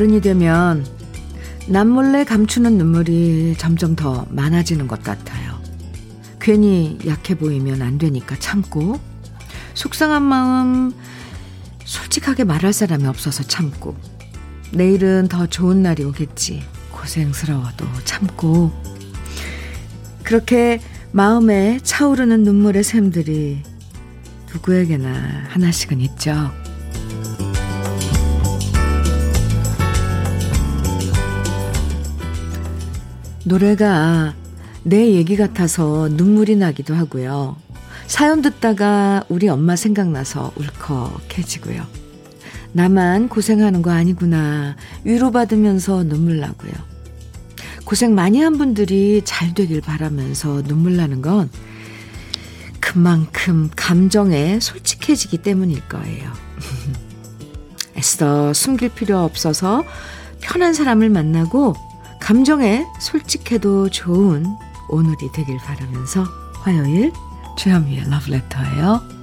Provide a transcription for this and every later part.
어른이 되면 남몰래 감추는 눈물이 점점 더 많아지는 것 같아요. 괜히 약해 보이면 안 되니까 참고, 속상한 마음 솔직하게 말할 사람이 없어서 참고, 내일은 더 좋은 날이 오겠지. 고생스러워도 참고, 그렇게 마음에 차오르는 눈물의 샘들이 누구에게나 하나씩은 있죠. 노래가 내 얘기 같아서 눈물이 나기도 하고요. 사연 듣다가 우리 엄마 생각나서 울컥해지고요. 나만 고생하는 거 아니구나. 위로받으면서 눈물 나고요. 고생 많이 한 분들이 잘 되길 바라면서 눈물 나는 건 그만큼 감정에 솔직해지기 때문일 거예요. 애써 숨길 필요 없어서 편한 사람을 만나고 감정에 솔직해도 좋은 오늘이 되길 바라면서 화요일 주현미의 러브레터예요.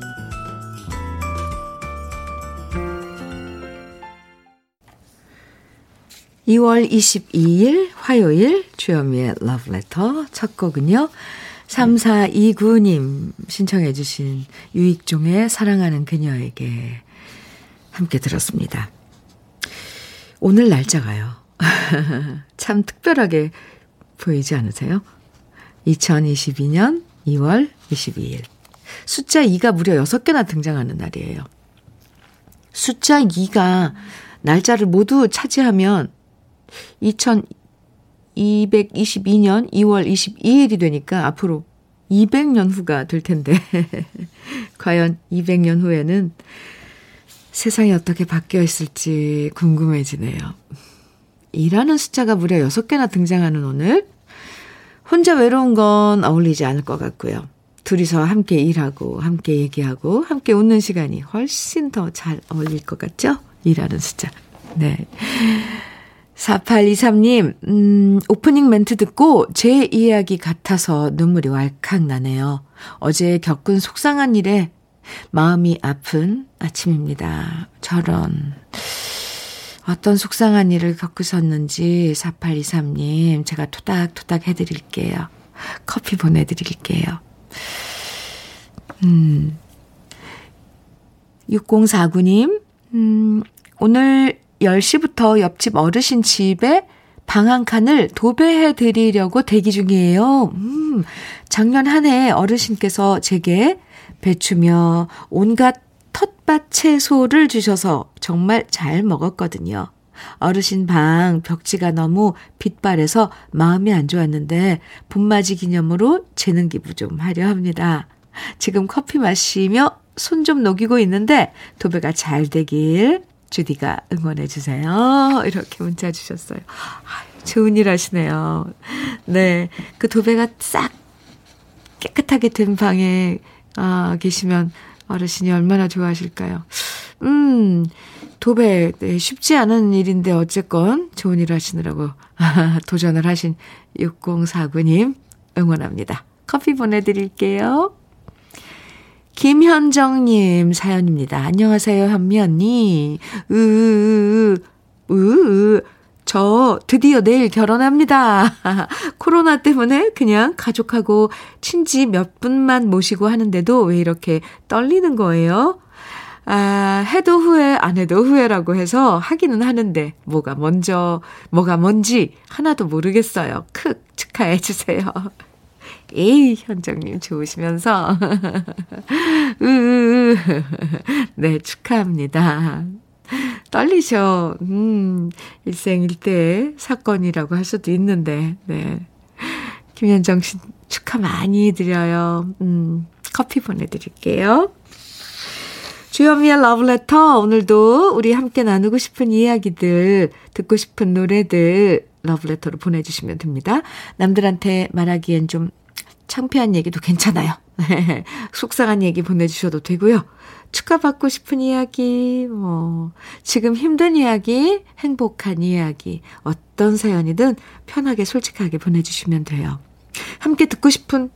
2월 22일 화요일 주현미의 러브레터 첫 곡은요. 3429님 신청해 주신 유익종의 사랑하는 그녀에게 함께 들었습니다. 오늘 날짜가요. 참 특별하게 보이지 않으세요? 2022년 2월 22일. 숫자 2가 무려 6개나 등장하는 날이에요. 숫자 2가 날짜를 모두 차지하면 2222년 2월 22일이 되니까 앞으로 200년 후가 될 텐데. 과연 200년 후에는 세상이 어떻게 바뀌어 있을지 궁금해지네요. 2라는 숫자가 무려 6개나 등장하는 오늘. 혼자 외로운 건 어울리지 않을 것 같고요. 둘이서 함께 일하고, 함께 얘기하고, 함께 웃는 시간이 훨씬 더 잘 어울릴 것 같죠? 2라는 숫자. 네. 4823님, 음, 오프닝 멘트 듣고 제 이야기 같아서 눈물이 왈칵 나네요. 어제 겪은 속상한 일에 마음이 아픈 아침입니다. 저런. 어떤 속상한 일을 겪으셨는지 4823님 제가 토닥토닥 해드릴게요. 커피 보내드릴게요. 음, 6049님, 음, 오늘 10시부터 옆집 어르신 집에 방 한 칸을 도배해 드리려고 대기 중이에요. 음, 작년 한 해 어르신께서 제게 배추며 온갖 텃밭 채소를 주셔서 정말 잘 먹었거든요. 어르신 방 벽지가 너무 빛발해서 마음이 안 좋았는데 봄맞이 기념으로 재능 기부 좀 하려 합니다. 지금 커피 마시며 손 좀 녹이고 있는데 도배가 잘 되길 주디가 응원해 주세요. 이렇게 문자 주셨어요. 좋은 일 하시네요. 네. 그 도배가 싹 깨끗하게 된 방에 아, 계시면 어르신이 얼마나 좋아하실까요? 음, 도배, 네, 쉽지 않은 일인데 어쨌건 좋은 일 하시느라고 도전을 하신 6049님 응원합니다. 커피 보내드릴게요. 김현정님 사연입니다. 안녕하세요, 현미 언니. 으, 으, 으, 으, 저 드디어 내일 결혼합니다. 코로나 때문에 그냥 가족하고 친지 몇 분만 모시고 하는데도 왜 이렇게 떨리는 거예요? 아, 해도 후회, 안 해도 후회라고 해서 하기는 하는데, 뭐가 먼저, 뭐가 뭔지 하나도 모르겠어요. 크, 축하해 주세요. 에이, 현정님 좋으시면서. 으, 네, 축하합니다. 떨리셔. 음, 일생일대 사건이라고 할 수도 있는데, 네. 김현정 씨 축하 많이 드려요. 음, 커피 보내드릴게요. 주현미의 러브레터. 오늘도 우리 함께 나누고 싶은 이야기들, 듣고 싶은 노래들, 러브레터로 보내주시면 됩니다. 남들한테 말하기엔 좀 창피한 얘기도 괜찮아요. 속상한 얘기 보내주셔도 되고요. 축하받고 싶은 이야기, 뭐, 지금 힘든 이야기, 행복한 이야기, 어떤 사연이든 편하게 솔직하게 보내주시면 돼요. 함께 듣고 싶은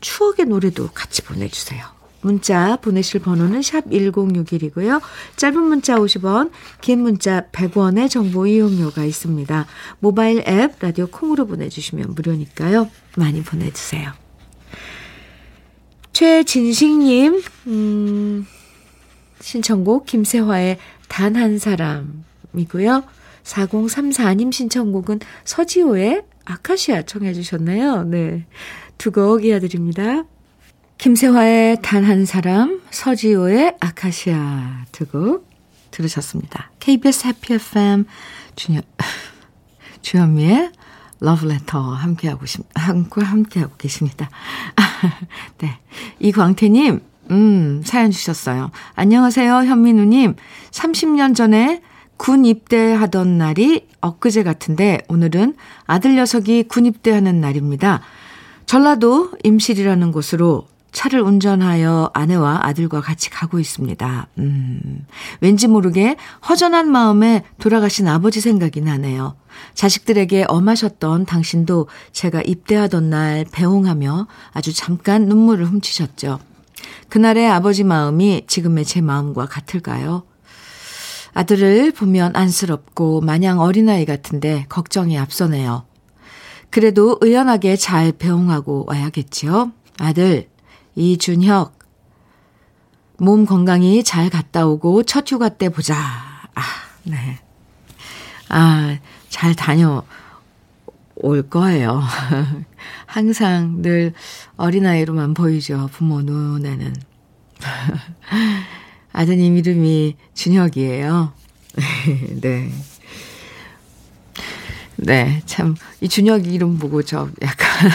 추억의 노래도 같이 보내주세요. 문자 보내실 번호는 샵 1061이고요. 짧은 문자 50원, 긴 문자 100원의 정보 이용료가 있습니다. 모바일 앱 라디오 콩으로 보내주시면 무료니까요. 많이 보내주세요. 최진식님, 음, 신청곡 김세화의 단 한 사람이고요. 4034님 신청곡은 서지호의 아카시아 청해 주셨네요. 네. 두 곡 이어드립니다. 김세화의 단 한 사람, 서지호의 아카시아 두 곡 들으셨습니다. KBS 해피 FM 주현, 주현미의 러브레터 함께하고, 함께, 함께하고 계십니다. 네. 이광태님, 음, 사연 주셨어요. 안녕하세요, 현민우님. 30년 전에 군 입대하던 날이 엊그제 같은데 오늘은 아들 녀석이 군 입대하는 날입니다. 전라도 임실이라는 곳으로 차를 운전하여 아내와 아들과 같이 가고 있습니다. 음, 왠지 모르게 허전한 마음에 돌아가신 아버지 생각이 나네요. 자식들에게 엄하셨던 당신도 제가 입대하던 날 배웅하며 아주 잠깐 눈물을 훔치셨죠. 그날의 아버지 마음이 지금의 제 마음과 같을까요? 아들을 보면 안쓰럽고 마냥 어린아이 같은데 걱정이 앞서네요. 그래도 의연하게 잘 배웅하고 와야겠지요. 아들, 이준혁, 몸 건강히 잘 갔다 오고 첫 휴가 때 보자. 아, 네. 아, 잘 다녀 올 거예요. 항상 늘 어린아이로만 보이죠. 부모 눈에는. 아드님 이름이 준혁이에요. 네. 네, 참, 이 준혁 이름 보고 저 약간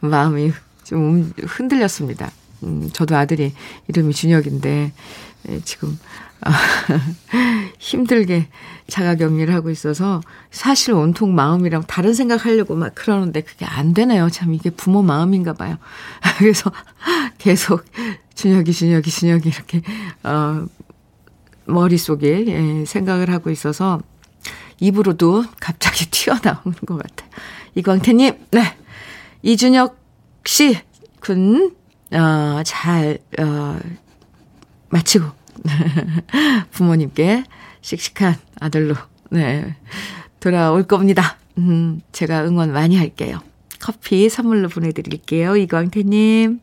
마음이 좀 흔들렸습니다. 음, 저도 아들이 이름이 준혁인데, 네, 지금, 아, 힘들게 자가 격리를 하고 있어서 사실 온통 마음이랑 다른 생각 하려고 막 그러는데 그게 안 되네요. 참 이게 부모 마음인가 봐요. 그래서 계속 준혁이, 준혁이, 준혁이 이렇게, 어, 머릿속에 예, 생각을 하고 있어서 입으로도 갑자기 튀어나오는 것 같아요. 이광태님, 네. 이준혁 씨, 군, 어, 잘, 어, 마치고, 부모님께 씩씩한 아들로, 네, 돌아올 겁니다. 음, 제가 응원 많이 할게요. 커피 선물로 보내드릴게요. 이광태님.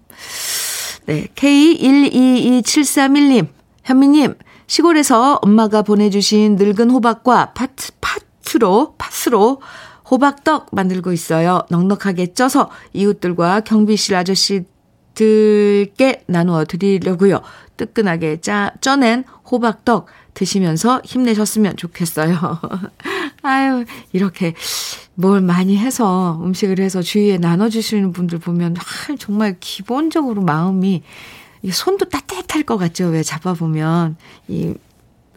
네, K122731님, 현미님, 시골에서 엄마가 보내주신 늙은 호박과 파트, 파트로, 팥으로 호박떡 만들고 있어요. 넉넉하게 쪄서 이웃들과 경비실 아저씨 들께 나누어 드리려고요. 뜨끈하게 짜, 쪄낸 호박떡 드시면서 힘내셨으면 좋겠어요. 아유, 이렇게 뭘 많이 해서 음식을 해서 주위에 나눠주시는 분들 보면 아, 정말 기본적으로 마음이 손도 따뜻할 것 같죠. 왜 잡아보면 이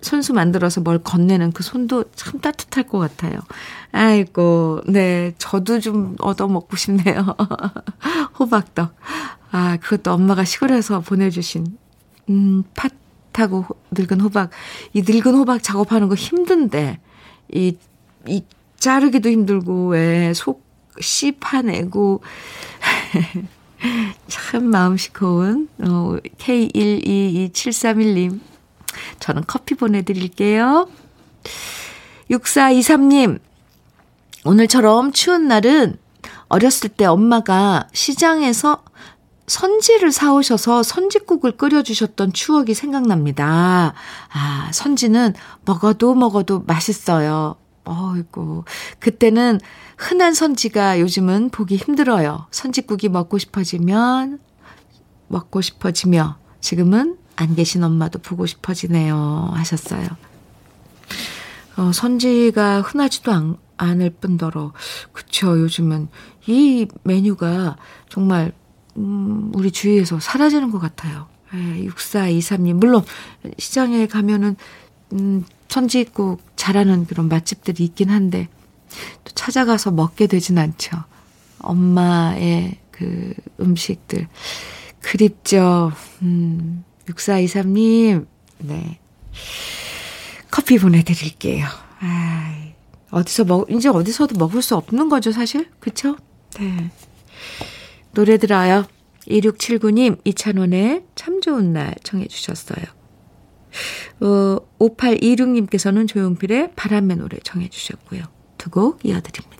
손수 만들어서 뭘 건네는 그 손도 참 따뜻할 것 같아요. 아이고, 네. 저도 좀 얻어먹고 싶네요. 호박떡. 아, 그것도 엄마가 시골에서 보내주신, 음, 팥하고 늙은 호박. 이 늙은 호박 작업하는 거 힘든데, 이, 이, 자르기도 힘들고, 왜, 속, 씨 파내고, 참 마음 시커운, 어, K1227311님. 저는 커피 보내드릴게요. 6423님, 오늘처럼 추운 날은 어렸을 때 엄마가 시장에서 선지를 사오셔서 선지국을 끓여주셨던 추억이 생각납니다. 아, 선지는 먹어도 먹어도 맛있어요. 어이구. 그때는 흔한 선지가 요즘은 보기 힘들어요. 선지국이 먹고 싶어지면 먹고 싶어지며 지금은 안 계신 엄마도 보고 싶어지네요. 하셨어요. 어, 선지가 흔하지도 않, 않을 뿐더러, 그쵸. 요즘은 이 메뉴가 정말, 음, 우리 주위에서 사라지는 것 같아요. 예, 6423님. 물론, 시장에 가면은, 음, 선지국 잘하는 그런 맛집들이 있긴 한데, 또 찾아가서 먹게 되진 않죠. 엄마의 그 음식들. 그립죠. 음, 6423님, 네. 커피 보내드릴게요. 아 어디서 먹, 이제 어디서도 먹을 수 없는 거죠, 사실? 그쵸? 네. 노래 들어요. 2679님, 이찬원의 참 좋은 날 청해 주셨어요. 어, 5826님께서는 조용필의 바람의 노래 청해 주셨고요. 두 곡 이어드립니다.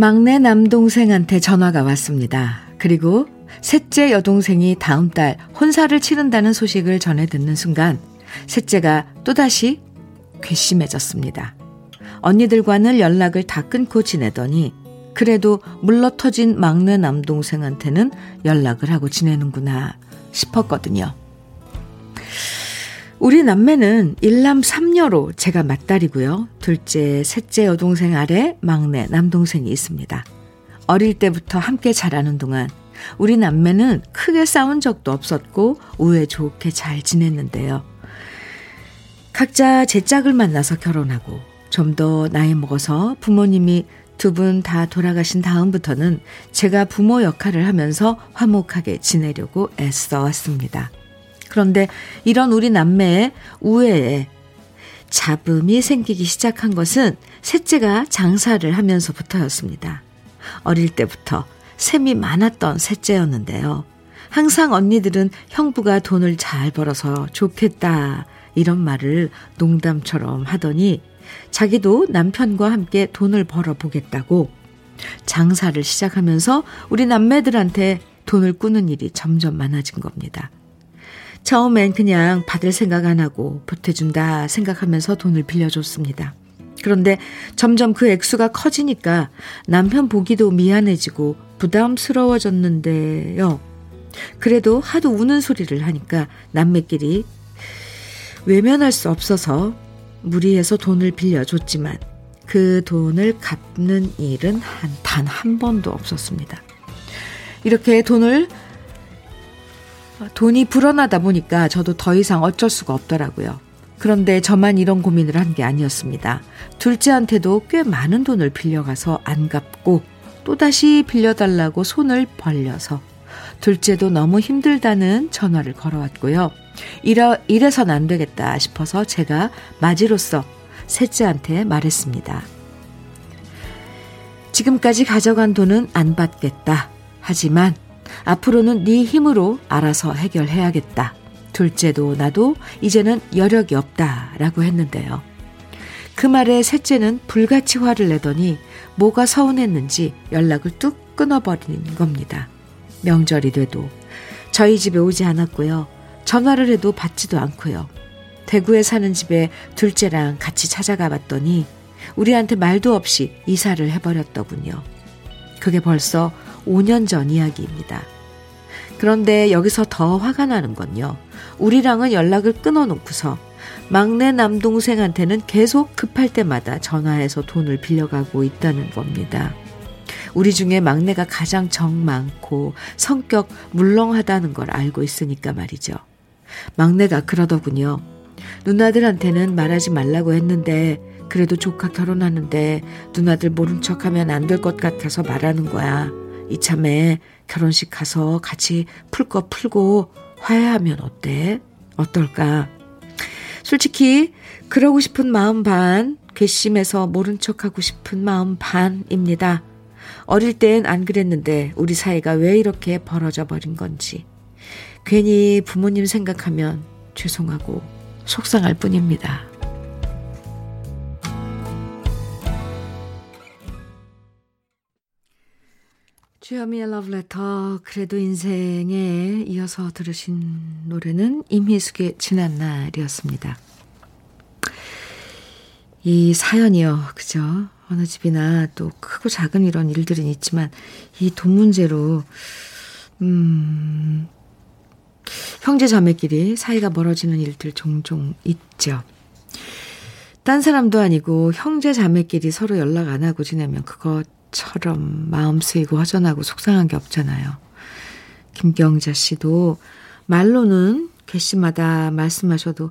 막내 남동생한테 전화가 왔습니다. 그리고 셋째 여동생이 다음 달 혼사를 치른다는 소식을 전해 듣는 순간 셋째가 또다시 괘씸해졌습니다. 언니들과는 연락을 다 끊고 지내더니 그래도 물러터진 막내 남동생한테는 연락을 하고 지내는구나 싶었거든요. 우리 남매는 일남 삼녀로 제가 맏딸이고요. 둘째, 셋째 여동생 아래 막내 남동생이 있습니다. 어릴 때부터 함께 자라는 동안 우리 남매는 크게 싸운 적도 없었고 우애 좋게 잘 지냈는데요. 각자 제 짝을 만나서 결혼하고 좀 더 나이 먹어서 부모님이 두 분 다 돌아가신 다음부터는 제가 부모 역할을 하면서 화목하게 지내려고 애써 왔습니다. 그런데 이런 우리 남매의 우애에 잡음이 생기기 시작한 것은 셋째가 장사를 하면서부터였습니다. 어릴 때부터 셈이 많았던 셋째였는데요. 항상 언니들은 형부가 돈을 잘 벌어서 좋겠다 이런 말을 농담처럼 하더니 자기도 남편과 함께 돈을 벌어 보겠다고 장사를 시작하면서 우리 남매들한테 돈을 꾸는 일이 점점 많아진 겁니다. 처음엔 그냥 받을 생각 안 하고 보태준다 생각하면서 돈을 빌려줬습니다. 그런데 점점 그 액수가 커지니까 남편 보기도 미안해지고 부담스러워졌는데요. 그래도 하도 우는 소리를 하니까 남매끼리 외면할 수 없어서 무리해서 돈을 빌려줬지만 그 돈을 갚는 일은 단 한 번도 없었습니다. 이렇게 돈을 돈이 불어나다 보니까 저도 더 이상 어쩔 수가 없더라고요. 그런데 저만 이런 고민을 한 게 아니었습니다. 둘째한테도 꽤 많은 돈을 빌려가서 안 갚고 또다시 빌려달라고 손을 벌려서 둘째도 너무 힘들다는 전화를 걸어왔고요. 이러, 이래선 안 되겠다 싶어서 제가 맞이로서 셋째한테 말했습니다. 지금까지 가져간 돈은 안 받겠다. 하지만 앞으로는 네 힘으로 알아서 해결해야겠다. 둘째도 나도 이제는 여력이 없다. 라고 했는데요. 그 말에 셋째는 불같이 화를 내더니 뭐가 서운했는지 연락을 뚝 끊어버리는 겁니다. 명절이 돼도 저희 집에 오지 않았고요. 전화를 해도 받지도 않고요. 대구에 사는 집에 둘째랑 같이 찾아가 봤더니 우리한테 말도 없이 이사를 해버렸더군요. 그게 벌써 5년 전 이야기입니다. 그런데 여기서 더 화가 나는 건요. 우리랑은 연락을 끊어놓고서 막내 남동생한테는 계속 급할 때마다 전화해서 돈을 빌려가고 있다는 겁니다. 우리 중에 막내가 가장 정 많고 성격 물렁하다는 걸 알고 있으니까 말이죠. 막내가 그러더군요. 누나들한테는 말하지 말라고 했는데 그래도 조카 결혼하는데 누나들 모른 척 하면 안 될 것 같아서 말하는 거야. 이참에 결혼식 가서 같이 풀 거 풀고 화해하면 어때? 어떨까? 솔직히 그러고 싶은 마음 반, 괘씸해서 모른 척하고 싶은 마음 반입니다. 어릴 땐 안 그랬는데 우리 사이가 왜 이렇게 벌어져 버린 건지. 괜히 부모님 생각하면 죄송하고 속상할 뿐입니다. 주현미의 러브레터 그래도 인생에 이어서 들으신 노래는 임희숙의 지난 날이었습니다. 이 사연이요. 그죠? 어느 집이나 또 크고 작은 이런 일들은 있지만 이 돈 문제로 음 형제 자매끼리 사이가 멀어지는 일들 종종 있죠. 딴 사람도 아니고 형제 자매끼리 서로 연락 안 하고 지내면 그것 처럼 마음 쓰이고 허전하고 속상한 게 없잖아요. 김경자 씨도 말로는 괘씸하다 말씀하셔도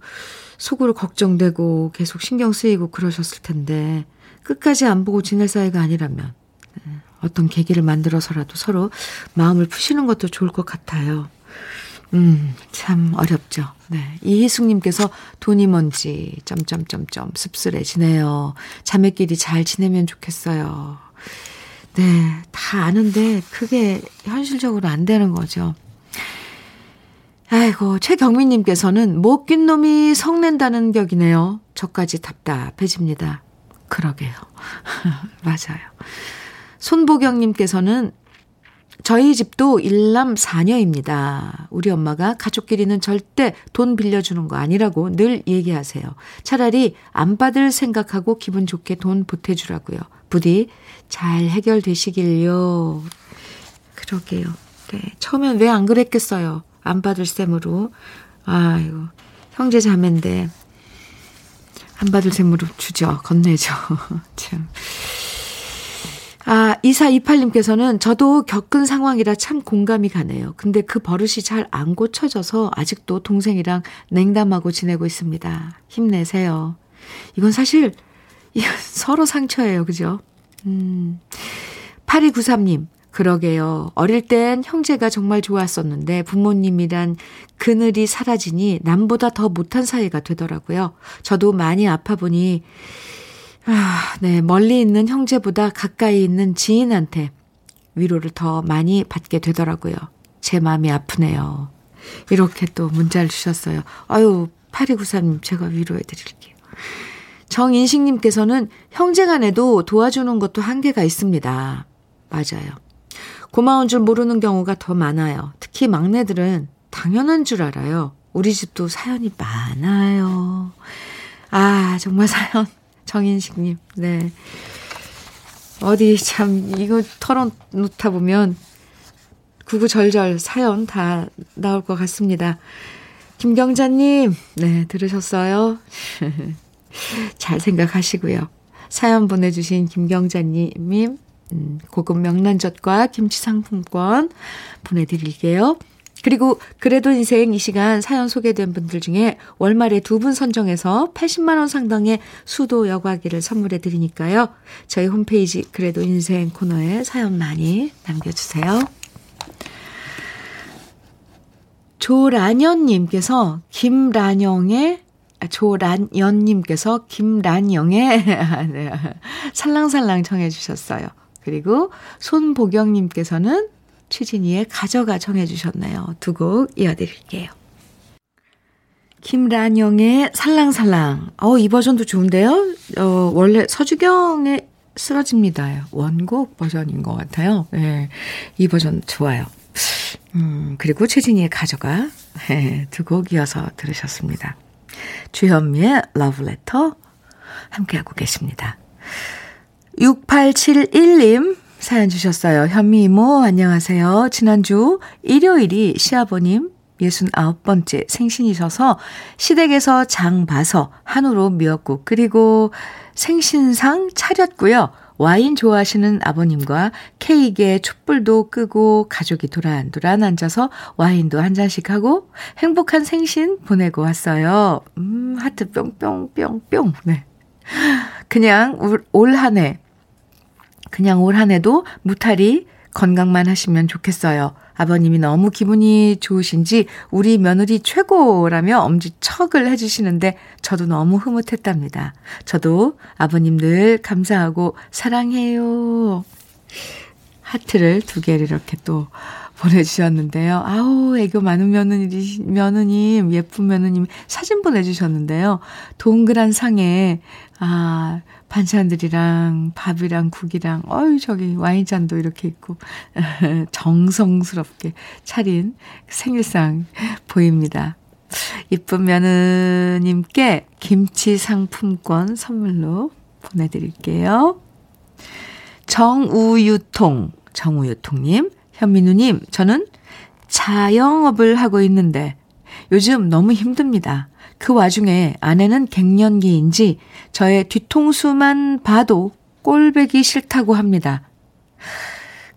속으로 걱정되고 계속 신경 쓰이고 그러셨을 텐데 끝까지 안 보고 지낼 사이가 아니라면 네, 어떤 계기를 만들어서라도 서로 마음을 푸시는 것도 좋을 것 같아요. 음, 참 어렵죠. 네. 이희숙님께서 돈이 뭔지, 점점점점, 씁쓸해지네요. 자매끼리 잘 지내면 좋겠어요. 네. 다 아는데, 그게 현실적으로 안 되는 거죠. 아이고, 최경민님께서는 못 낀 놈이 성낸다는 격이네요. 저까지 답답해집니다. 그러게요. 맞아요. 손보경님께서는 저희 집도 일남 4녀입니다. 우리 엄마가 가족끼리는 절대 돈 빌려주는 거 아니라고 늘 얘기하세요. 차라리 안 받을 생각하고 기분 좋게 돈 보태주라고요. 부디 잘 해결되시길요. 그러게요. 네. 처음엔 왜 안 그랬겠어요. 안 받을 셈으로. 아이고, 형제 자매인데, 안 받을 셈으로 주죠. 건네죠. 참. 아, 2428님께서는 저도 겪은 상황이라 참 공감이 가네요. 근데 그 버릇이 잘 안 고쳐져서 아직도 동생이랑 냉담하고 지내고 있습니다. 힘내세요. 이건 사실, 이건 서로 상처예요. 그죠? 음. 8293님, 그러게요. 어릴 땐 형제가 정말 좋았었는데 부모님이란 그늘이 사라지니 남보다 더 못한 사이가 되더라고요. 저도 많이 아파 보니 아, 네. 멀리 있는 형제보다 가까이 있는 지인한테 위로를 더 많이 받게 되더라고요. 제 마음이 아프네요. 이렇게 또 문자를 주셨어요. 아유, 8293님, 제가 위로해 드릴게요. 정인식님께서는 형제 간에도 도와주는 것도 한계가 있습니다. 맞아요. 고마운 줄 모르는 경우가 더 많아요. 특히 막내들은 당연한 줄 알아요. 우리 집도 사연이 많아요. 아, 정말 사연 정인식님, 네. 어디 참, 이거 털어놓다 보면 구구절절 사연 다 나올 것 같습니다. 김경자님, 네, 들으셨어요? 잘 생각하시고요. 사연 보내주신 김경자님, 음, 고급 명란젓과 김치 상품권 보내드릴게요. 그리고 그래도 인생 이 시간 사연 소개된 분들 중에 월말에 두 분 선정해서 80만원 상당의 수도 여과기를 선물해 드리니까요. 저희 홈페이지 그래도 인생 코너에 사연 많이 남겨주세요. 조란연님께서 김란영의 아, 조란연님께서 김란영의 네, 살랑살랑 청해 주셨어요. 그리고 손보경님께서는 최진희의 가져가 정해 주셨네요. 두 곡 이어드릴게요. 김란영의 살랑살랑. 어, 이 버전도 좋은데요? 어, 원래 서주경의 쓰러집니다. 원곡 버전인 것 같아요. 네, 이 버전 좋아요. 음, 그리고 최진희의 가져가. 네, 두곡 이어서 들으셨습니다. 주현미의 러브레터 함께하고 계십니다. 6871님 사연 주셨어요. 현미 이모, 안녕하세요. 지난주 일요일이 시아버님 69번째 생신이셔서 시댁에서 장 봐서 한우로 미역국 그리고 생신상 차렸고요. 와인 좋아하시는 아버님과 케이크에 촛불도 끄고 가족이 도란도란 앉아서 와인도 한 잔씩 하고 행복한 생신 보내고 왔어요. 음, 하트 뿅뿅뿅뿅. 네. 그냥 올 한 해 그냥 올 한 해도 무탈이 건강만 하시면 좋겠어요. 아버님이 너무 기분이 좋으신지 우리 며느리 최고라며 엄지척을 해주시는데 저도 너무 흐뭇했답니다. 저도 아버님 늘 감사하고 사랑해요. 하트를 두 개를 이렇게 또 보내주셨는데요. 아우, 애교 많은 며느리, 며느님, 예쁜 며느님 사진 보내주셨는데요. 동그란 상에, 아, 반찬들이랑 밥이랑 국이랑, 어유 저기 와인잔도 이렇게 있고, 정성스럽게 차린 생일상 보입니다. 이쁜 며느님께 김치 상품권 선물로 보내드릴게요. 정우유통, 정우유통님, 현민우님, 저는 자영업을 하고 있는데 요즘 너무 힘듭니다. 그 와중에 아내는 갱년기인지 저의 뒤통수만 봐도 꼴배기 싫다고 합니다.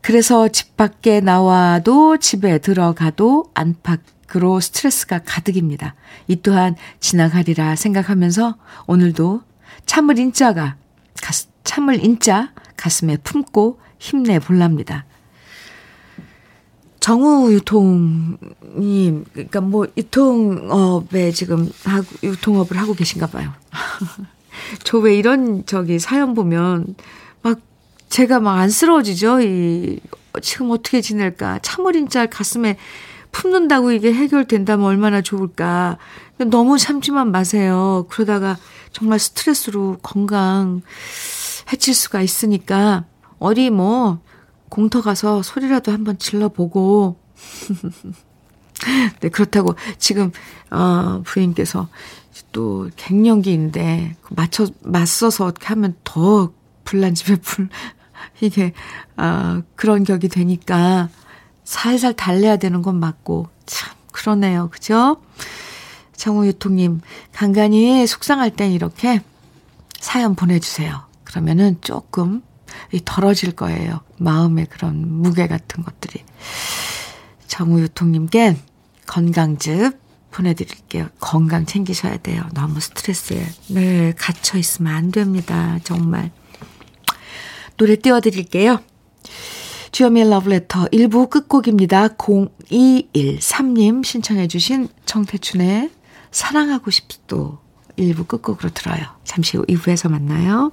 그래서 집 밖에 나와도 집에 들어가도 안팎으로 스트레스가 가득입니다. 이 또한 지나가리라 생각하면서 오늘도 참을 인자가 참을 인자 가슴에 품고 힘내 볼랍니다. 정우 유통님, 그러니까 뭐 유통업에 지금 하고 유통업을 하고 계신가 봐요. 저 왜 이런 저기 사연 보면 막 제가 막 안쓰러워지죠. 이 지금 어떻게 지낼까? 참을인 짤 가슴에 품는다고 이게 해결된다면 얼마나 좋을까? 너무 참지만 마세요. 그러다가 정말 스트레스로 건강 해칠 수가 있으니까 어디 뭐 공터 가서 소리라도 한번 질러보고. 네, 그렇다고 지금, 어, 부인께서 또 갱년기인데, 맞춰, 맞서서 어떻게 하면 더 불난 집에 불, 이게, 아, 어, 그런 격이 되니까 살살 달래야 되는 건 맞고, 참, 그러네요. 그죠? 정우유통님, 간간히 속상할 땐 이렇게 사연 보내주세요. 그러면은 조금 덜어질 거예요. 마음의 그런 무게 같은 것들이. 정우유통님께 건강즙 보내드릴게요. 건강 챙기셔야 돼요. 너무 스트레스에 네, 갇혀 있으면 안 됩니다. 정말. 노래 띄워드릴게요. 주여미의 러브레터 1부 끝곡입니다. 0213님 신청해 주신 정태춘의 사랑하고 싶도 1부 끝곡으로 들어요. 잠시 후 2부에서 만나요.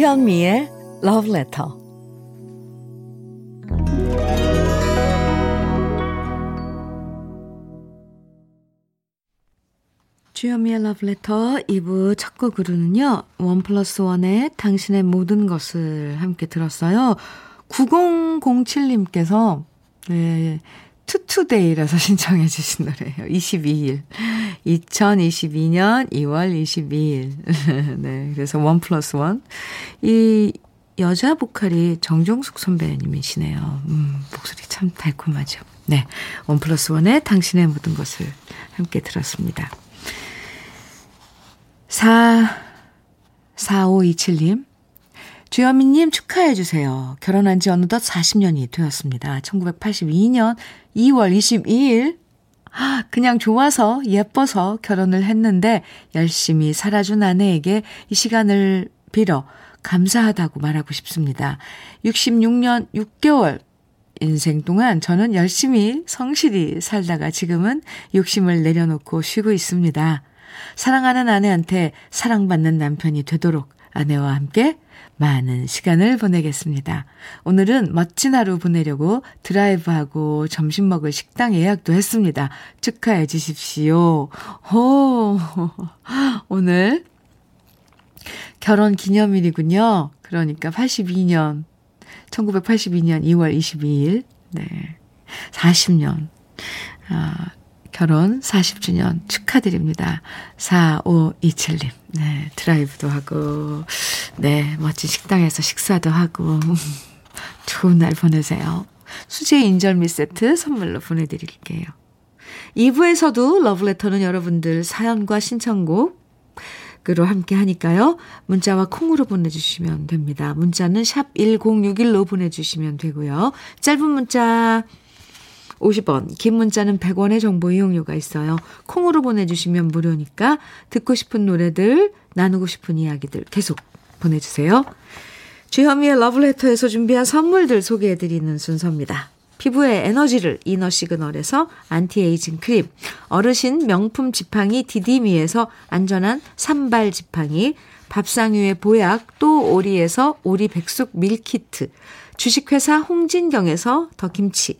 주현미의 Love Letter. 주현미의 Love Letter 2부 첫 곡으로는요. 원 플러스 원의 당신의 모든 것을 함께 들었어요. 9007님께서 네, 투투데이라서 신청해 주신 노래예요. 22일. 2022년 2월 22일. 네. 그래서 원 플러스 원. 이 여자 보컬이 정종숙 선배님이시네요. 음, 목소리 참 달콤하죠. 네. 원 플러스 원의 당신의 모든 것을 함께 들었습니다. 4, 4527님. 주현미님 축하해주세요. 결혼한 지 어느덧 40년이 되었습니다. 1982년 2월 22일. 그냥 좋아서 예뻐서 결혼을 했는데 열심히 살아준 아내에게 이 시간을 빌어 감사하다고 말하고 싶습니다. 66년 6개월 인생 동안 저는 열심히 성실히 살다가 지금은 욕심을 내려놓고 쉬고 있습니다. 사랑하는 아내한테 사랑받는 남편이 되도록 아내와 함께 많은 시간을 보내겠습니다. 오늘은 멋진 하루 보내려고 드라이브하고 점심 먹을 식당 예약도 했습니다. 축하해 주십시오. 오, 오늘 결혼 기념일이군요. 그러니까 82년, 1982년 2월 22일, 네. 40년. 아, 결혼 40주년 축하드립니다. 4527님. 네, 드라이브도 하고, 네, 멋진 식당에서 식사도 하고, 좋은 날 보내세요. 수제 인절미 세트 선물로 보내드릴게요. 2부에서도 러브레터는 여러분들 사연과 신청곡, 으로 함께 하니까요. 문자와 콩으로 보내주시면 됩니다. 문자는 샵 1061로 보내주시면 되고요. 짧은 문자 50원, 긴 문자는 100원의 정보 이용료가 있어요. 콩으로 보내주시면 무료니까 듣고 싶은 노래들, 나누고 싶은 이야기들 계속 보내주세요. 주현미의 러브레터에서 준비한 선물들 소개해드리는 순서입니다. 피부의 에너지를 이너 시그널에서 안티에이징 크림, 어르신 명품 지팡이 디디미에서 안전한 삼발 지팡이, 밥상 위의 보약 또 오리에서 오리 백숙 밀키트, 주식회사 홍진경에서 더김치,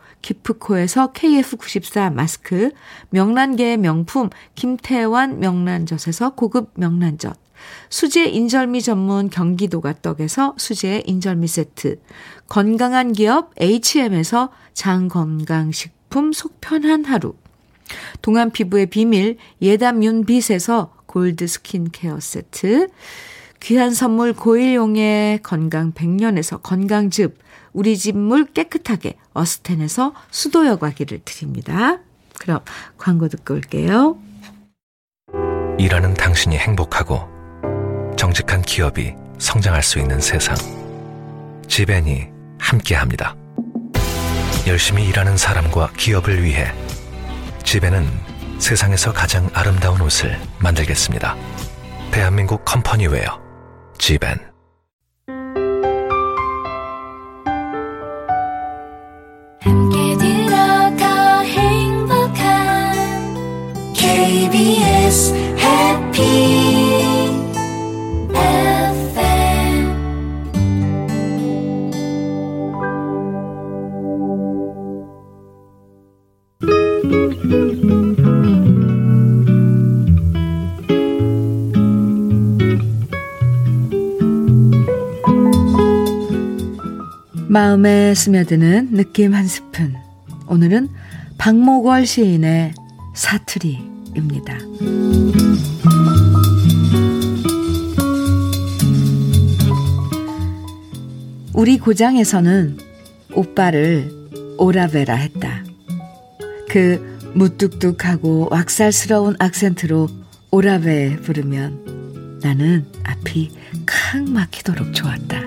기프코에서 KF94 마스크, 명란계의 명품 김태환 명란젓에서 고급 명란젓, 수제 인절미 전문 경기도가 떡에서 수제 인절미 세트, 건강한 기업 H&M에서 장건강식품 속편한 하루, 동안 피부의 비밀 예담 윤 빛에서 골드 스킨케어 세트, 귀한 선물 고일용의 건강 100년에서 건강즙, 우리 집 물 깨끗하게 어스텐에서 수도 여과기를 드립니다. 그럼 광고 듣고 올게요. 일하는 당신이 행복하고 정직한 기업이 성장할 수 있는 세상. 지벤이 함께합니다. 열심히 일하는 사람과 기업을 위해 지벤은 세상에서 가장 아름다운 옷을 만들겠습니다. 대한민국 컴퍼니웨어 지벤 스며드는 느낌 한 스푼. 오늘은 박목월 시인의 사투리입니다. 우리 고장에서는 오빠를 오라베라 했다. 그 무뚝뚝하고 왁살스러운 악센트로 오라베 부르면 나는 앞이 칵 막히도록 좋았다.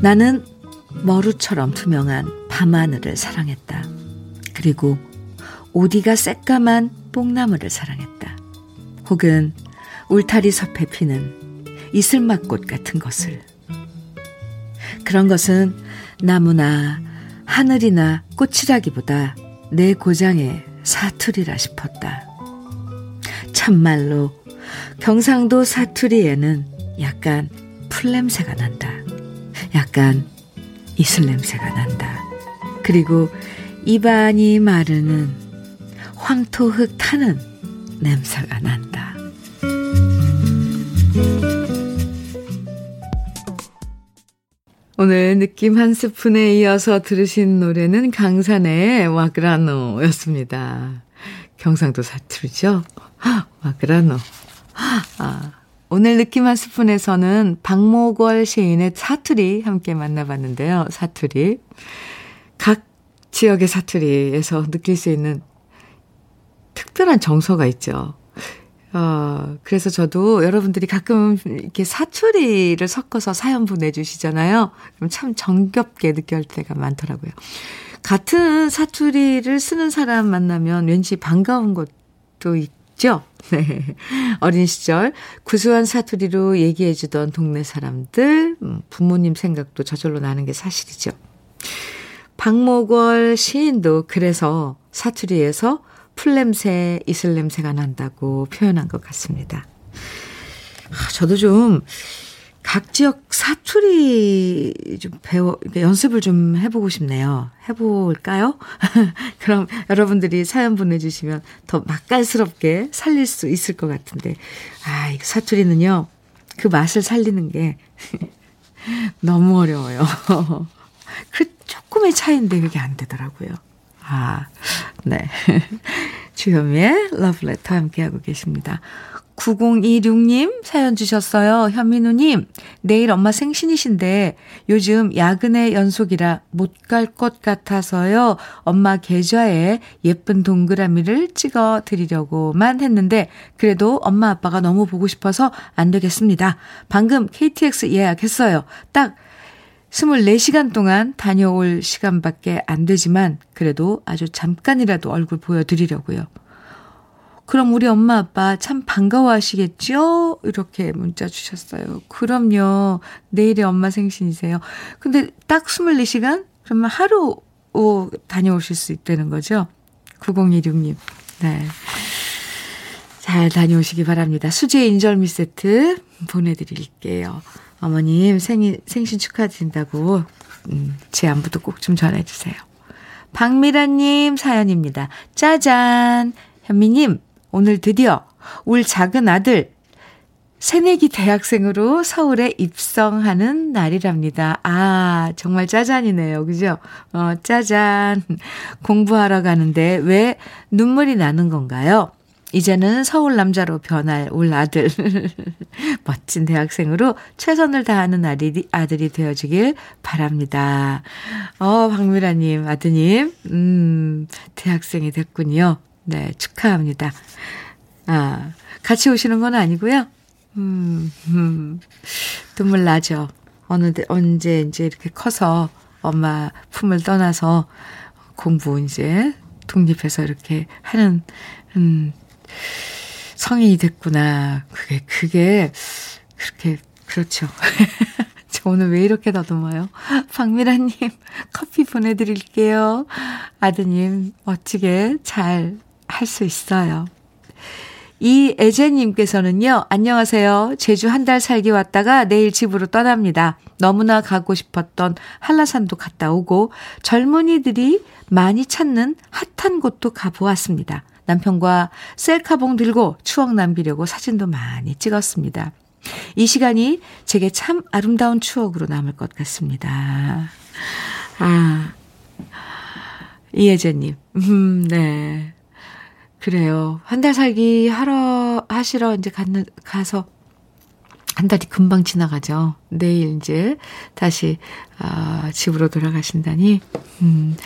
나는 머루처럼 투명한 밤하늘을 사랑했다. 그리고 오디가 새까만 뽕나무를 사랑했다. 혹은 울타리 섭에 피는 이슬막꽃 같은 것을. 그런 것은 나무나 하늘이나 꽃이라기보다 내 고장의 사투리라 싶었다. 참말로 경상도 사투리에는 약간 풀냄새가 난다. 약간 이슬 냄새가 난다. 그리고 입안이 마르는 황토흙 타는 냄새가 난다. 오늘 느낌 한 스푼에 이어서 들으신 노래는 강산의 와그라노였습니다. 경상도 사투리죠? 와그라노. 아, 오늘 느낌 한 스푼에서는 박모걸 시인의 사투리 함께 만나봤는데요. 사투리. 각 지역의 사투리에서 느낄 수 있는 특별한 정서가 있죠. 어, 그래서 저도 여러분들이 가끔 이렇게 사투리를 섞어서 사연 보내주시잖아요. 그럼 참 정겹게 느낄 때가 많더라고요. 같은 사투리를 쓰는 사람 만나면 왠지 반가운 것도 있 죠. 네. 어린 시절 구수한 사투리로 얘기해주던 동네 사람들, 음, 부모님 생각도 저절로 나는 게 사실이죠. 박목월 시인도 그래서 사투리에서 풀냄새, 이슬냄새가 난다고 표현한 것 같습니다. 아, 저도 좀 각 지역 사투리 좀 배워, 연습을 좀 해보고 싶네요. 해볼까요? 그럼 여러분들이 사연 보내주시면 더 맛깔스럽게 살릴 수 있을 것 같은데. 아, 이 사투리는요, 그 맛을 살리는 게 너무 어려워요. 그 조금의 차이인데 그게 안 되더라고요. 아, 네. 주현미의 러브레터 함께하고 계십니다. 9026님 사연 주셨어요. 현민우님, 내일 엄마 생신이신데 요즘 야근의 연속이라 못 갈 것 같아서요. 엄마 계좌에 예쁜 동그라미를 찍어 드리려고만 했는데 그래도 엄마 아빠가 너무 보고 싶어서 안 되겠습니다. 방금 KTX 예약했어요. 딱 24시간 동안 다녀올 시간밖에 안 되지만 그래도 아주 잠깐이라도 얼굴 보여드리려고요. 그럼 우리 엄마 아빠 참 반가워하시겠죠? 이렇게 문자 주셨어요. 그럼요. 내일이 엄마 생신이세요. 근데 딱 24시간? 그러면 하루 오, 다녀오실 수 있다는 거죠? 9016님. 네. 잘 다녀오시기 바랍니다. 수제 인절미 세트 보내드릴게요. 어머님 생일, 생신 축하드린다고, 음, 제 안부도 꼭 좀 전해주세요. 박미라님 사연입니다. 짜잔! 현미님, 오늘 드디어 울 작은 아들 새내기 대학생으로 서울에 입성하는 날이랍니다. 아, 정말 짜잔이네요. 그죠? 어, 짜잔. 공부하러 가는데 왜 눈물이 나는 건가요? 이제는 서울 남자로 변할 울 아들. 멋진 대학생으로 최선을 다하는 아들이, 아들이 되어주길 바랍니다. 어, 박미라님, 아드님, 음, 대학생이 됐군요. 네, 축하합니다. 아, 같이 오시는 건 아니고요. 음, 음, 눈물 나죠. 어느, 언제 이제 이렇게 커서 엄마 품을 떠나서 공부 이제 독립해서 이렇게 하는, 음, 성인이 됐구나. 그게, 그게, 그렇게, 그렇죠. 저 오늘 왜 이렇게 더듬어요? 박미라님, 커피 보내드릴게요. 아드님, 멋지게 잘 할 수 있어요. 이 애제님께서는요, 안녕하세요. 제주 한 달 살기 왔다가 내일 집으로 떠납니다. 너무나 가고 싶었던 한라산도 갔다 오고 젊은이들이 많이 찾는 핫한 곳도 가보았습니다. 남편과 셀카봉 들고 추억 남기려고 사진도 많이 찍었습니다. 이 시간이 제게 참 아름다운 추억으로 남을 것 같습니다. 아, 이혜재님, 음, 네. 그래요. 한 달 살기 하러, 하시러 이제 갔는, 가서 한 달이 금방 지나가죠. 내일 이제 다시, 아, 집으로 돌아가신다니, 음,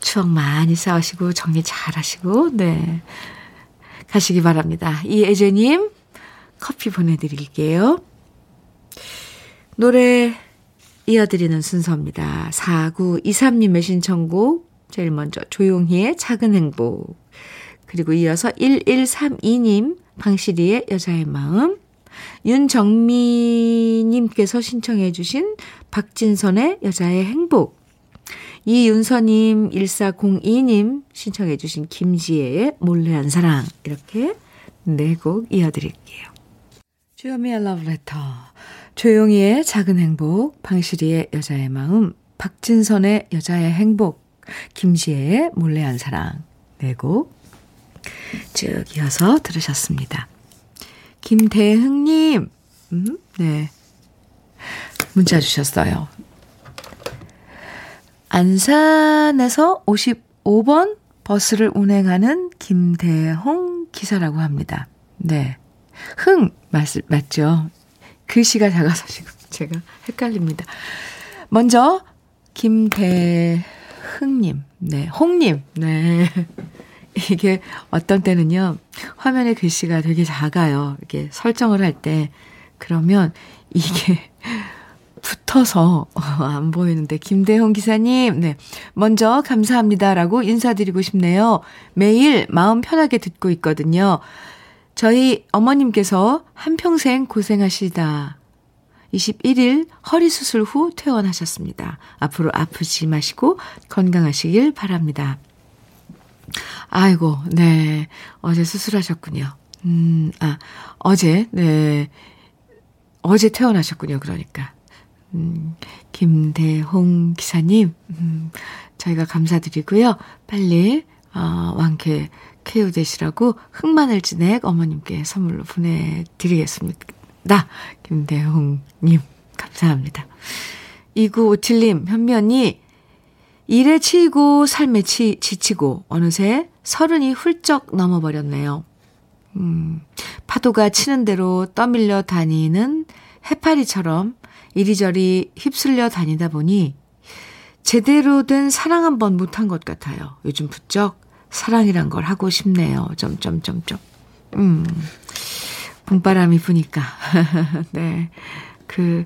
추억 많이 쌓으시고, 정리 잘 하시고, 네. 가시기 바랍니다. 이애재님, 커피 보내드릴게요. 노래 이어드리는 순서입니다. 4923님의 신청곡, 제일 먼저 조용히의 작은 행복. 그리고 이어서 1132님 방시리의 여자의 마음. 윤정미님께서 신청해 주신 박진선의 여자의 행복. 이윤서님 1402님 신청해 주신 김지혜의 몰래한 사랑. 이렇게 네 곡 이어드릴게요. 주여미의 러브레터 조용히의 작은 행복 방시리의 여자의 마음 박진선의 여자의 행복 김지혜의 몰래한 사랑. 네곡 쭉 이어서 들으셨습니다. 김대흥님, 음, 네. 문자 주셨어요. 안산에서 55번 버스를 운행하는 김대홍 기사라고 합니다. 네. 흥, 맞, 맞죠? 글씨가 작아서 지금 제가 헷갈립니다. 먼저, 김대흥님, 네, 홍님, 네. 이게 어떤 때는요, 화면에 글씨가 되게 작아요. 이렇게 설정을 할 때. 그러면 이게 붙어서 안 보이는데, 김대형 기사님, 네. 먼저 감사합니다라고 인사드리고 싶네요. 매일 마음 편하게 듣고 있거든요. 저희 어머님께서 한평생 고생하시다. 21일 허리 수술 후 퇴원하셨습니다. 앞으로 아프지 마시고 건강하시길 바랍니다. 아이고, 네. 어제 수술하셨군요. 음, 아, 어제, 네. 어제 퇴원하셨군요, 그러니까. 음, 김대홍 기사님, 음, 저희가 감사드리고요. 빨리, 어, 완쾌 케어 되시라고 흑마늘 진액 어머님께 선물로 보내드리겠습니다. 김대홍님, 감사합니다. 2957님, 현미 언니, 일에 치이고 삶에 치, 지치고 어느새 서른이 훌쩍 넘어버렸네요. 음, 파도가 치는 대로 떠밀려 다니는 해파리처럼 이리저리 휩쓸려 다니다 보니 제대로 된 사랑 한 번 못한 것 같아요. 요즘 부쩍 사랑이란 걸 하고 싶네요. 점점점점. 음. 봄바람이 부니까. 네. 그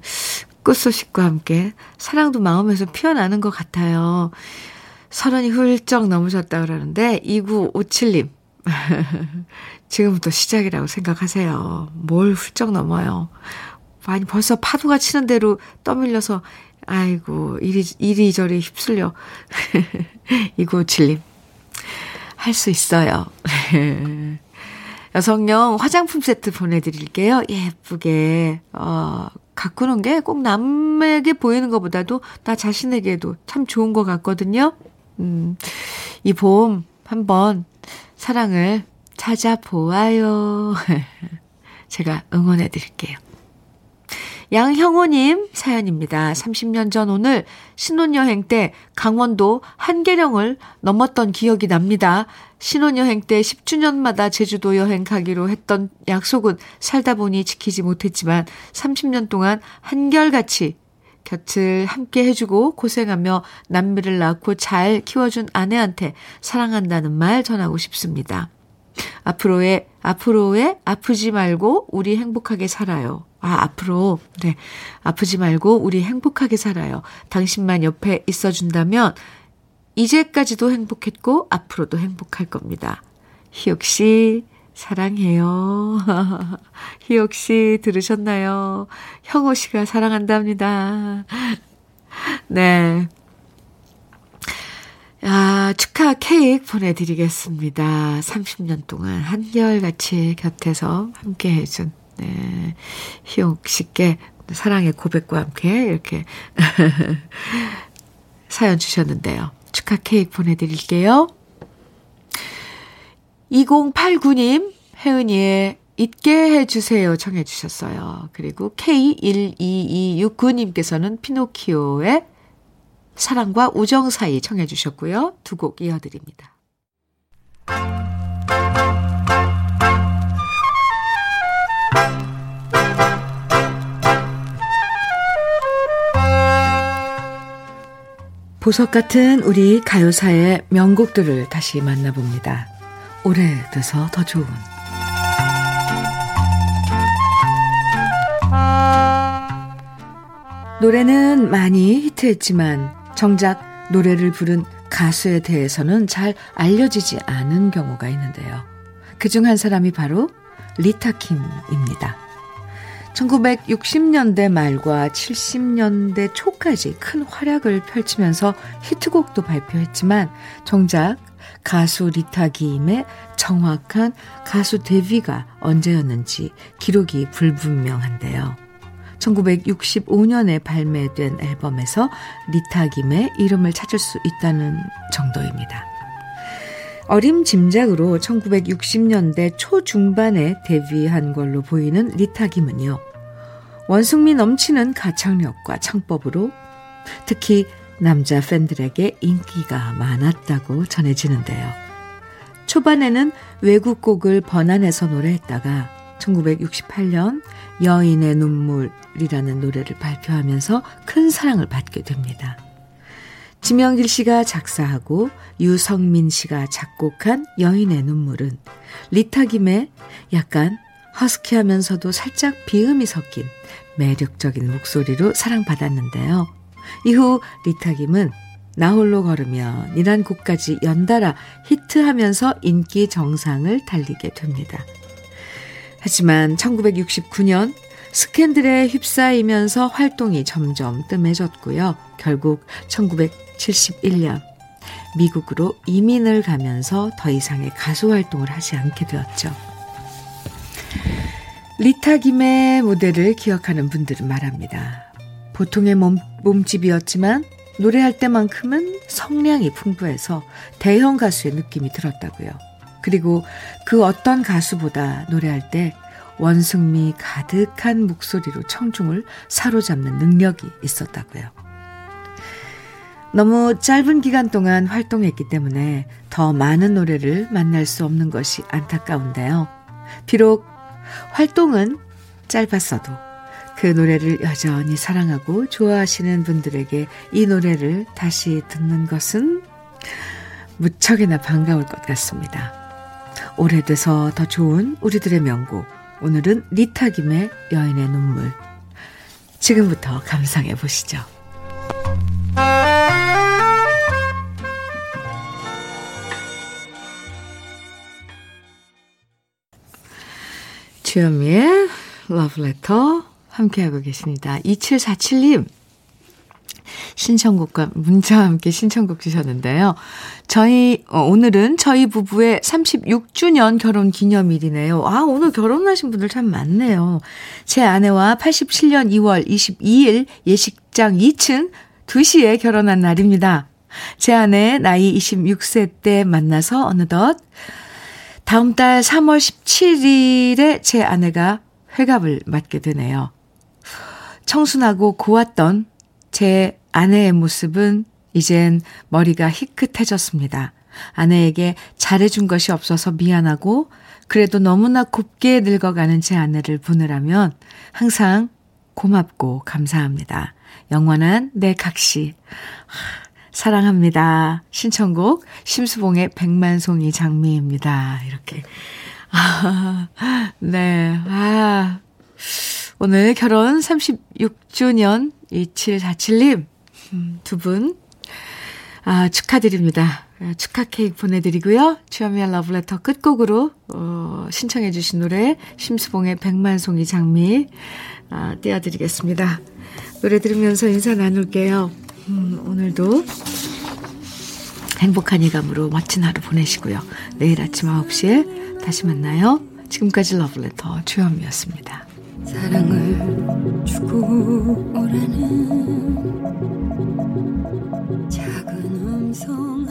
꽃소식과 함께 사랑도 마음에서 피어나는 것 같아요. 서른이 훌쩍 넘으셨다 그러는데 2957님 지금부터 시작이라고 생각하세요. 뭘 훌쩍 넘어요. 아니 벌써 파도가 치는 대로 떠밀려서 아이고 이리 이리저리 휩쓸려 2957님 할 수 있어요. 여성용 화장품 세트 보내드릴게요. 예쁘게 어 가꾸는 게 꼭 남에게 보이는 것보다도 나 자신에게도 참 좋은 것 같거든요. 음, 이 봄 한번 사랑을 찾아보아요. 제가 응원해 드릴게요. 양형호님 사연입니다. 30년 전 오늘 신혼여행 때 강원도 한계령을 넘었던 기억이 납니다. 신혼여행 때 10주년마다 제주도 여행 가기로 했던 약속은 살다 보니 지키지 못했지만 30년 동안 한결같이 곁을 함께 해주고 고생하며 남미를 낳고 잘 키워준 아내한테 사랑한다는 말 전하고 싶습니다. 앞으로의, 앞으로의 아프지 말고 우리 행복하게 살아요. 아, 앞으로, 네. 아프지 말고 우리 행복하게 살아요. 당신만 옆에 있어준다면 이제까지도 행복했고 앞으로도 행복할 겁니다. 희옥 씨, 사랑해요. 희옥 씨 들으셨나요? 형호 씨가 사랑한답니다. 네. 아, 축하 케이크 보내드리겠습니다. 30년 동안 한결같이 곁에서 함께 해준, 네. 희옥 씨께 사랑의 고백과 함께 이렇게 사연 주셨는데요. 축하 케이크 보내드릴게요. 2089님, 혜은이의 잊게 해주세요 청해 주셨어요. 그리고 K12269님께서는 피노키오의 사랑과 우정 사이 청해 주셨고요. 두 곡 이어드립니다. 보석 같은 우리 가요사의 명곡들을 다시 만나봅니다. 오래돼서 더 좋은 노래는 많이 히트했지만 정작 노래를 부른 가수에 대해서는 잘 알려지지 않은 경우가 있는데요. 그 중 한 사람이 바로 리타킴입니다. 1960년대 말과 70년대 초까지 큰 활약을 펼치면서 히트곡도 발표했지만 정작 가수 리타 기임의 정확한 가수 데뷔가 언제였는지 기록이 불분명한데요. 1965년에 발매된 앨범에서 리타 김의 이름을 찾을 수 있다는 정도입니다. 어림짐작으로 1960년대 초중반에 데뷔한 걸로 보이는 리타 김은요. 원숭미 넘치는 가창력과 창법으로 특히 남자 팬들에게 인기가 많았다고 전해지는데요. 초반에는 외국 곡을 번안해서 노래했다가 1968년 여인의 눈물이라는 노래를 발표하면서 큰 사랑을 받게 됩니다. 지명길 씨가 작사하고 유성민 씨가 작곡한 여인의 눈물은 리타 김의 약간 허스키하면서도 살짝 비음이 섞인 매력적인 목소리로 사랑받았는데요. 이후 리타 김은 나 홀로 걸으면 이란 곡까지 연달아 히트하면서 인기 정상을 달리게 됩니다. 하지만 1969년 스캔들에 휩싸이면서 활동이 점점 뜸해졌고요. 결국 1971년 미국으로 이민을 가면서 더 이상의 가수 활동을 하지 않게 되었죠. 리타 김의 무대를 기억하는 분들은 말합니다. 보통의 몸, 몸집이었지만 노래할 때만큼은 성량이 풍부해서 대형 가수의 느낌이 들었다고요. 그리고 그 어떤 가수보다 노래할 때 원숭미 가득한 목소리로 청중을 사로잡는 능력이 있었다고요. 너무 짧은 기간 동안 활동했기 때문에 더 많은 노래를 만날 수 없는 것이 안타까운데요. 비록 활동은 짧았어도 그 노래를 여전히 사랑하고 좋아하시는 분들에게 이 노래를 다시 듣는 것은 무척이나 반가울 것 같습니다. 오래돼서 더 좋은 우리들의 명곡. 오늘은 리타 김의 여인의 눈물. 지금부터 감상해 보시죠. 주현미의 러브레터 함께하고 계십니다. 2747님 신청곡과 문자와 함께 신청곡 주셨는데요. 저희 어, 오늘은 저희 부부의 36주년 결혼 기념일이네요. 아, 오늘 결혼하신 분들 참 많네요. 제 아내와 87년 2월 22일 예식장 2층 2시에 결혼한 날입니다. 제 아내 나이 26세 때 만나서 어느덧 다음 달 3월 17일에 제 아내가 회갑을 맞게 되네요. 청순하고 고왔던 제 아내의 모습은 이젠 머리가 희끗해졌습니다. 아내에게 잘해준 것이 없어서 미안하고 그래도 너무나 곱게 늙어가는 제 아내를 보느라면 항상 고맙고 감사합니다. 영원한 내 각시. 사랑합니다. 신청곡 심수봉의 백만송이 장미입니다. 이렇게. 아, 네. 아. 오늘 결혼 36주년 2747님 음, 두 분, 아, 축하드립니다. 아, 축하 케이크 보내드리고요. 주현미의 러브레터 끝곡으로, 어, 신청해 주신 노래, 심수봉의 백만송이 장미, 아, 띄워드리겠습니다. 노래 들으면서 인사 나눌게요. 음, 오늘도 행복한 예감으로 멋진 하루 보내시고요. 내일 아침 9시에 다시 만나요. 지금까지 러브레터 주현미였습니다. 사랑을 주고 오라는 작은 음성